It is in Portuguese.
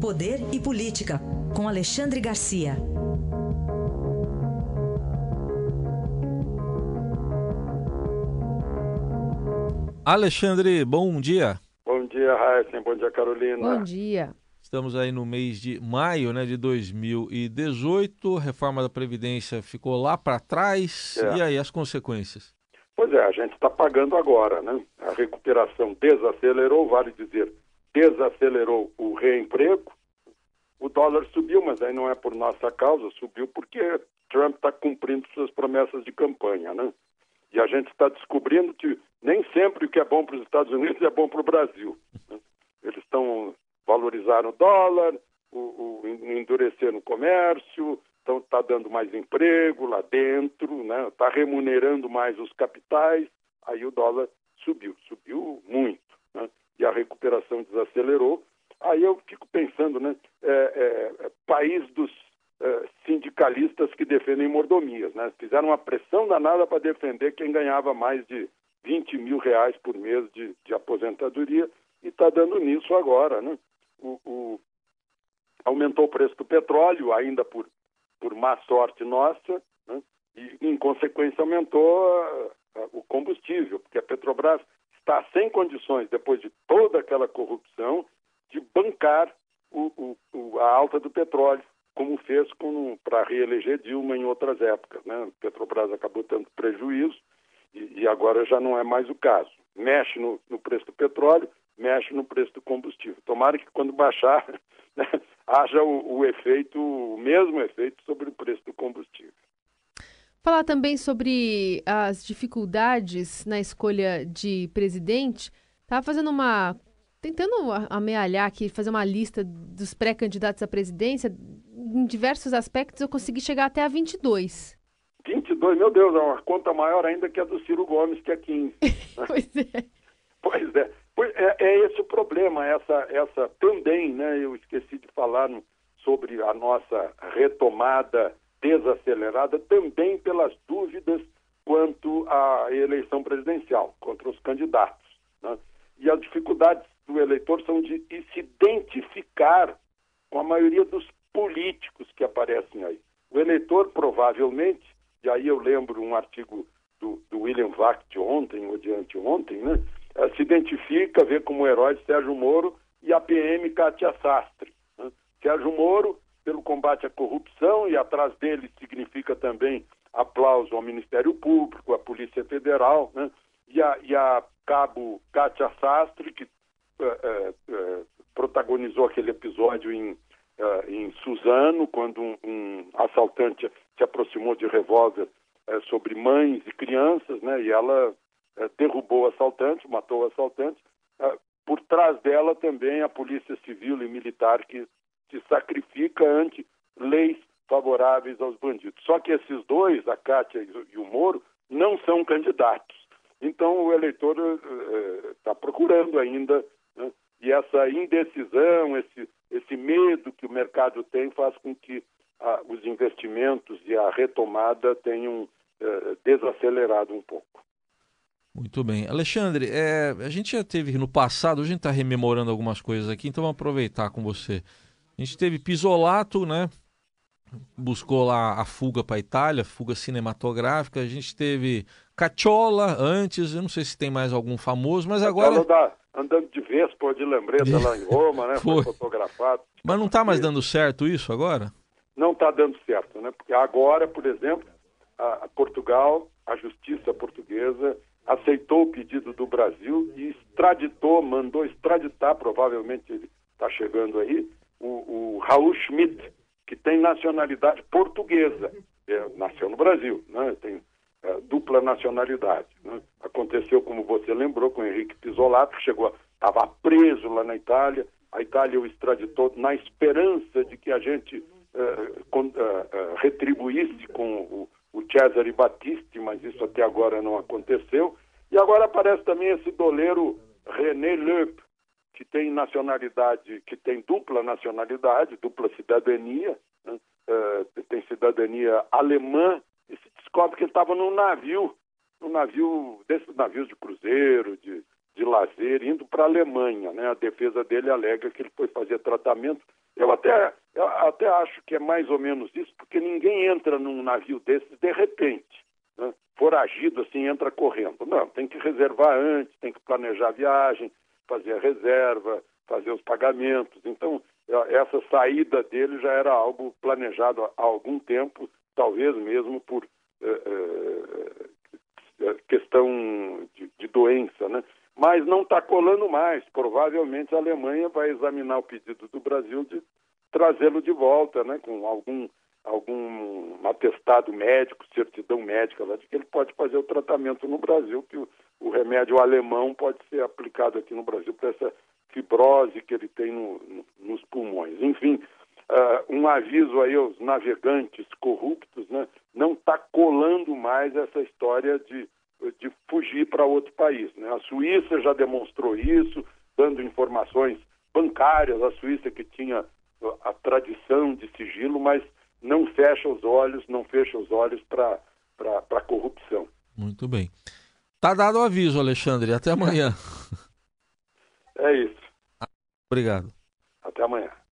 Poder e Política, com Alexandre Garcia. Alexandre, bom dia. Bom dia, Raíssen. Bom dia, Carolina. Bom dia. Estamos aí no mês de maio né, de 2018. A reforma da Previdência ficou lá para trás. É. E aí, as consequências? Pois é, a gente está pagando agora, né? A recuperação desacelerou, vale dizer, desacelerou o reemprego. O dólar subiu, mas aí não é por nossa causa, subiu porque Trump está cumprindo suas promessas de campanha, né? E a gente está descobrindo que nem sempre o que é bom para os Estados Unidos é bom para o Brasil. Né? Eles estão valorizando o dólar, o, o, no comércio, então está dando mais emprego lá dentro, né? Está remunerando mais os capitais, aí o dólar subiu, subiu muito, né? E a recuperação desacelerou. Aí eu fico pensando, né? É, é, é país dos é, sindicalistas que defendem mordomias, né? Fizeram uma pressão danada para defender quem ganhava mais de 20 mil reais por mês de, de aposentadoria e está dando nisso agora, né? O, o, aumentou o preço do petróleo, ainda por por má sorte nossa, né? e, em consequência, aumentou o combustível, porque a Petrobras está sem condições, depois de toda aquela corrupção, de bancar o, o, a alta do petróleo, como fez para reeleger Dilma em outras épocas. Né? Petrobras acabou tendo prejuízo e, e agora já não é mais o caso. Mexe no, no preço do petróleo, mexe no preço do combustível. Tomara que quando baixar né, haja o, o efeito, o mesmo efeito sobre o preço do combustível. Falar também sobre as dificuldades na escolha de presidente. Estava fazendo uma. tentando amealhar aqui, fazer uma lista dos pré-candidatos à presidência. Em diversos aspectos, eu consegui chegar até a 22. 22, meu Deus, é uma conta maior ainda que a do Ciro Gomes, que é 15. pois é. Pois é. É, é, esse o problema, essa, essa também, né? Eu esqueci de falar no, sobre a nossa retomada desacelerada, também pelas dúvidas quanto à eleição presidencial, contra os candidatos. Né? E as dificuldades do eleitor são de se identificar com a maioria dos políticos que aparecem aí. O eleitor, provavelmente, e aí eu lembro um artigo do, do William Vac de ontem ou de anteontem, né? Eh, se identifica, vê como herói Sérgio Moro e a PM Cátia Sastre. Né? Sérgio Moro, pelo combate à corrupção, e atrás dele significa também aplauso ao Ministério Público, à Polícia Federal, né? e, a, e a cabo Cátia Sastre, que uh, uh, protagonizou aquele episódio em, em Suzano, quando um, um, assaltante se aproximou de revólver sobre mães e crianças, né? e ela eh, derrubou o assaltante, matou o assaltante. Eh, por trás dela também a polícia civil e militar que se sacrifica ante leis favoráveis aos bandidos. Só que esses dois, a Cátia e o Moro, não são candidatos. Então o eleitor está eh, procurando ainda, né? e essa indecisão, esse, esse medo que o mercado tem faz com que ah, os investimentos e a retomada tenham desacelerado um pouco. Muito bem. Alexandre, é, a gente já teve no passado, a gente está rememorando algumas coisas aqui, então vamos aproveitar com você. A gente teve Pisolato, né? Buscou lá a fuga para a Itália, fuga cinematográfica. A gente teve Cacciola antes, eu não sei se tem mais algum famoso, mas agora. Da, andando de Vespa de lembreta lá em Roma, né? Foi, Foi fotografado. Mas não está mais dando certo isso agora? Não está dando certo, né? Porque agora, por exemplo, a, a Portugal, a justiça portuguesa aceitou o pedido do Brasil e extraditou, mandou extraditar, provavelmente ele está chegando aí, o, o, Raul Schmidt, que tem nacionalidade portuguesa, é, nasceu no Brasil, né? tem é, dupla nacionalidade. Né? Aconteceu, como você lembrou, com o Henrique Pisolato, que chegou, estava preso lá na Itália, a Itália o extraditou na esperança de que a gente é, com, é, é, retribuísse com o o Cesare Battisti, mas isso até agora não aconteceu. E agora aparece também esse doleiro René Leup, que tem nacionalidade, que tem dupla nacionalidade, dupla cidadania, né? uh, tem cidadania alemã, e se descobre que ele estava num navio, num navio, desses navios de cruzeiro, de, de lazer, indo para a Alemanha. Né? A defesa dele alega que ele foi fazer tratamento. Eu até, eu até acho que é mais ou menos isso, porque ninguém entra num navio desses de repente. Né? Foragido assim, entra correndo. Não, tem que reservar antes, tem que planejar a viagem, fazer a reserva, fazer os pagamentos. Então, essa saída dele já era algo planejado há algum tempo, talvez mesmo por eh, eh, questão de, de, doença, né? Mas não está colando mais. Provavelmente a Alemanha vai examinar o pedido do Brasil de trazê-lo de volta, né? Com algum algum atestado médico, certidão médica lá de que ele pode fazer o tratamento no Brasil, que o, o remédio alemão pode ser aplicado aqui no Brasil para essa fibrose que ele tem no, no, nos pulmões. Enfim, uh, um aviso aí aos navegantes corruptos, né? Não está colando mais essa história de, de fugir para outro país. Né? A Suíça já demonstrou isso, dando informações bancárias, a Suíça que tinha a tradição de sigilo, mas não fecha os olhos, não fecha os olhos para a corrupção. Muito bem. Tá dado o aviso, Alexandre. Até amanhã. É isso. Obrigado. Até amanhã.